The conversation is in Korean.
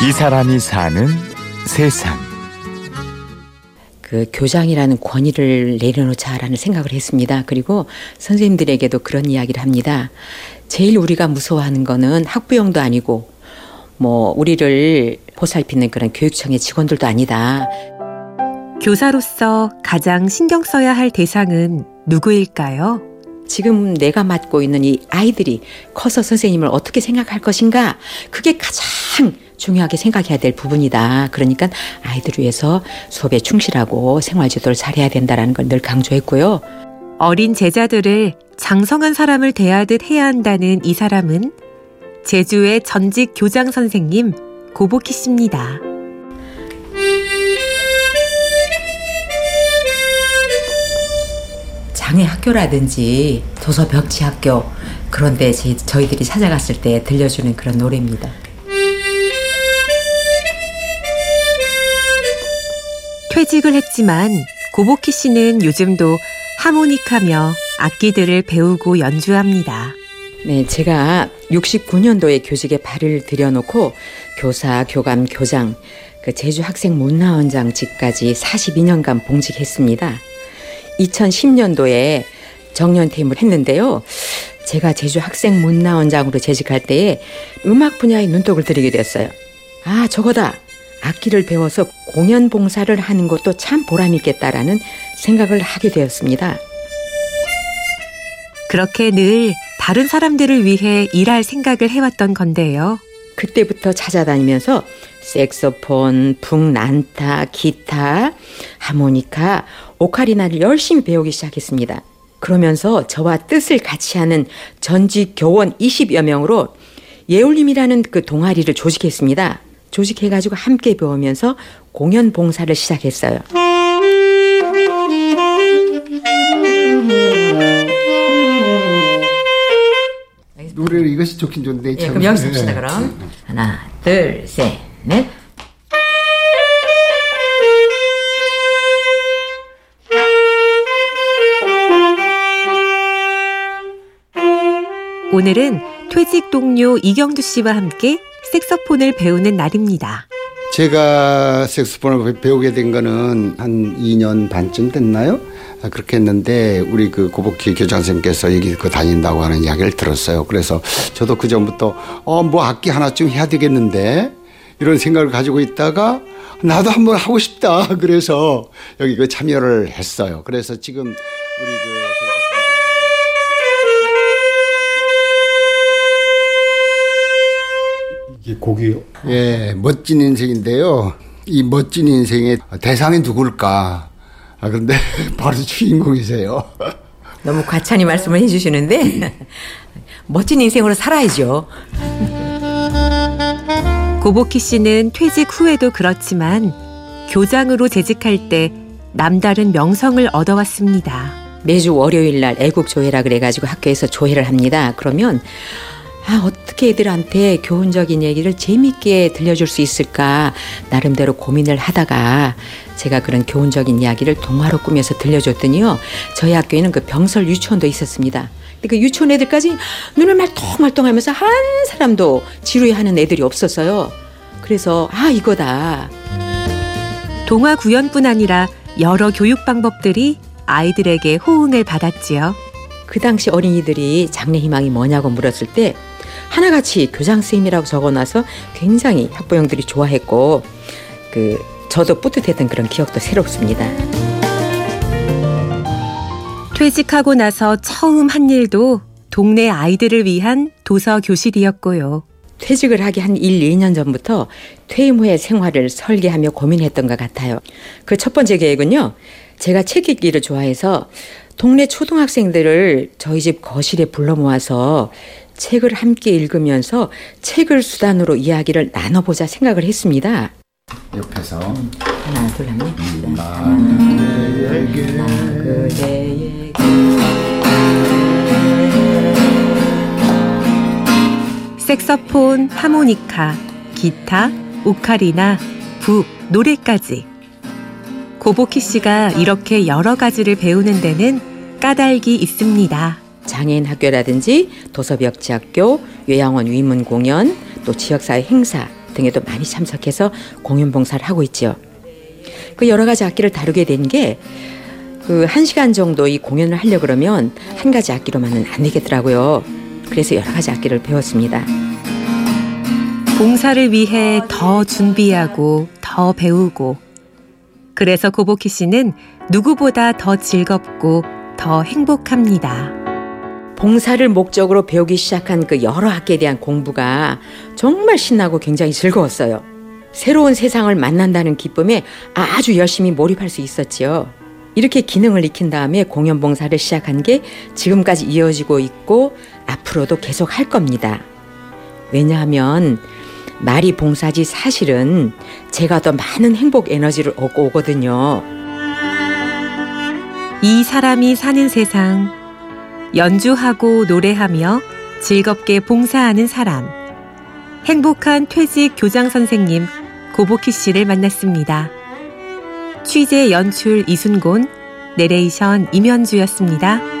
이 사람이 사는 세상. 그 교장이라는 권위를 내려놓자라는 생각을 했습니다. 그리고 선생님들에게도 그런 이야기를 합니다. 제일 우리가 무서워하는 거는 학부형도 아니고 뭐 우리를 보살피는 그런 교육청의 직원들도 아니다. 교사로서 가장 신경 써야 할 대상은 누구일까요? 지금 내가 맡고 있는 이 아이들이 커서 선생님을 어떻게 생각할 것인가 그게 가장 중요하게 생각해야 될 부분이다. 그러니까 아이들을 위해서 수업에 충실하고 생활 지도를 잘해야 된다라는 걸 늘 강조했고요. 어린 제자들을 장성한 사람을 대하듯 해야 한다는 이 사람은 제주의 전직 교장 선생님 고보키 씨입니다. 장애 학교라든지 도서 벽지 학교 그런데 저희들이 찾아갔을 때 들려주는 그런 노래입니다. 퇴직을 했지만 고보키 씨는 요즘도 하모니카며 악기들을 배우고 연주합니다. 네, 제가 69년도에 교직에 발을 들여놓고 교사, 교감, 교장, 그 제주 학생 문화원장직까지 42년간 봉직했습니다. 2010년도에 정년퇴임을 했는데요. 제가 제주 학생 문화원장으로 재직할 때에 음악 분야에 눈독을 들이게 됐어요. 아, 저거다. 악기를 배워서 공연 봉사를 하는 것도 참 보람있겠다라는 생각을 하게 되었습니다. 그렇게 늘 다른 사람들을 위해 일할 생각을 해왔던 건데요. 그때부터 찾아다니면서 색소폰, 북난타, 기타, 하모니카, 오카리나를 열심히 배우기 시작했습니다. 그러면서 저와 뜻을 같이 하는 전직 교원 20여 명으로 예울림이라는 그 동아리를 조직했습니다. 조직해가지고 함께 배우면서 공연 봉사를 시작했어요. 노래를 이것이 좋긴 좋은데. 예, 그럼 여기서 봅시다, 그럼. 하나, 둘, 셋, 넷. 오늘은 퇴직 동료 이경두 씨와 함께 색소폰을 배우는 날입니다. 제가 색소폰을 배우게 된 거는 한 2년 반쯤 됐나요? 아, 그렇게 했는데 우리 그 고복희 교장 선생님께서 여기 그 다닌다고 하는 이야기를 들었어요. 그래서 저도 그 전부터 어 뭐 악기 하나쯤 해야 되겠는데 이런 생각을 가지고 있다가 나도 한번 하고 싶다. 그래서 여기 그 참여를 했어요. 그래서 지금 우리 그 곡이 예, 멋진 인생인데요. 이 멋진 인생의 대상이 누굴까? 아, 근데 바로 주인공이세요. 너무 과찬히 말씀을 해주시는데, 멋진 인생으로 살아야죠. 고보키 씨는 퇴직 후에도 그렇지만 교장으로 재직할 때 남다른 명성을 얻어왔습니다. 매주 월요일 날 애국 조회라 그래가지고 학교에서 조회를 합니다. 그러면 아, 어떻게 애들한테 교훈적인 얘기를 재밌게 들려줄 수 있을까 나름대로 고민을 하다가 제가 그런 교훈적인 이야기를 동화로 꾸며서 들려줬더니요. 저희 학교에는 그 병설 유치원도 있었습니다. 근데 그 유치원 애들까지 눈을 말똥말똥하면서 한 사람도 지루해하는 애들이 없었어요. 그래서 아 이거다. 동화 구연뿐 아니라 여러 교육 방법들이 아이들에게 호응을 받았지요. 그 당시 어린이들이 장래 희망이 뭐냐고 물었을 때 하나같이 교장 선생님이라고 적어놔서 굉장히 학부형들이 좋아했고 그 저도 뿌듯했던 그런 기억도 새롭습니다. 퇴직하고 나서 처음 한 일도 동네 아이들을 위한 도서 교실이었고요. 퇴직을 하기 한 1, 2년 전부터 퇴임 후의 생활을 설계하며 고민했던 것 같아요. 그 첫 번째 계획은요. 제가 책 읽기를 좋아해서 동네 초등학생들을 저희 집 거실에 불러 모아서 책을 함께 읽으면서 책을 수단으로 이야기를 나눠보자 생각을 했습니다. 옆에서 하나, 둘, 하나, 그대에게 그대에게 색서폰, 하모니카, 기타, 오카리나, 북, 노래까지. 고보키 씨가 이렇게 여러 가지를 배우는 데는 까닭이 있습니다. 장애인 학교라든지 도서벽지학교, 요양원 위문 공연, 또 지역사회 행사 게도 많이 참석해서 공연 봉사를 하고 있죠. 그 여러 가지 악기를 다루게 된 게 그 한 시간 정도 이 공연을 하려 그러면 한 가지 악기로만은 안 되겠더라고요. 그래서 여러 가지 악기를 배웠습니다. 봉사를 위해 더 준비하고 더 배우고 그래서 고보키 씨는 누구보다 더 즐겁고 더 행복합니다. 봉사를 목적으로 배우기 시작한 그 여러 학기에 대한 공부가 정말 신나고 굉장히 즐거웠어요. 새로운 세상을 만난다는 기쁨에 아주 열심히 몰입할 수 있었지요. 이렇게 기능을 익힌 다음에 공연 봉사를 시작한 게 지금까지 이어지고 있고 앞으로도 계속 할 겁니다. 왜냐하면 말이 봉사지 사실은 제가 더 많은 행복 에너지를 얻고 오거든요. 이 사람이 사는 세상 연주하고 노래하며 즐겁게 봉사하는 사람 행복한 퇴직 교장 선생님 고보키 씨를 만났습니다. 취재 연출 이순곤 내레이션 임현주였습니다.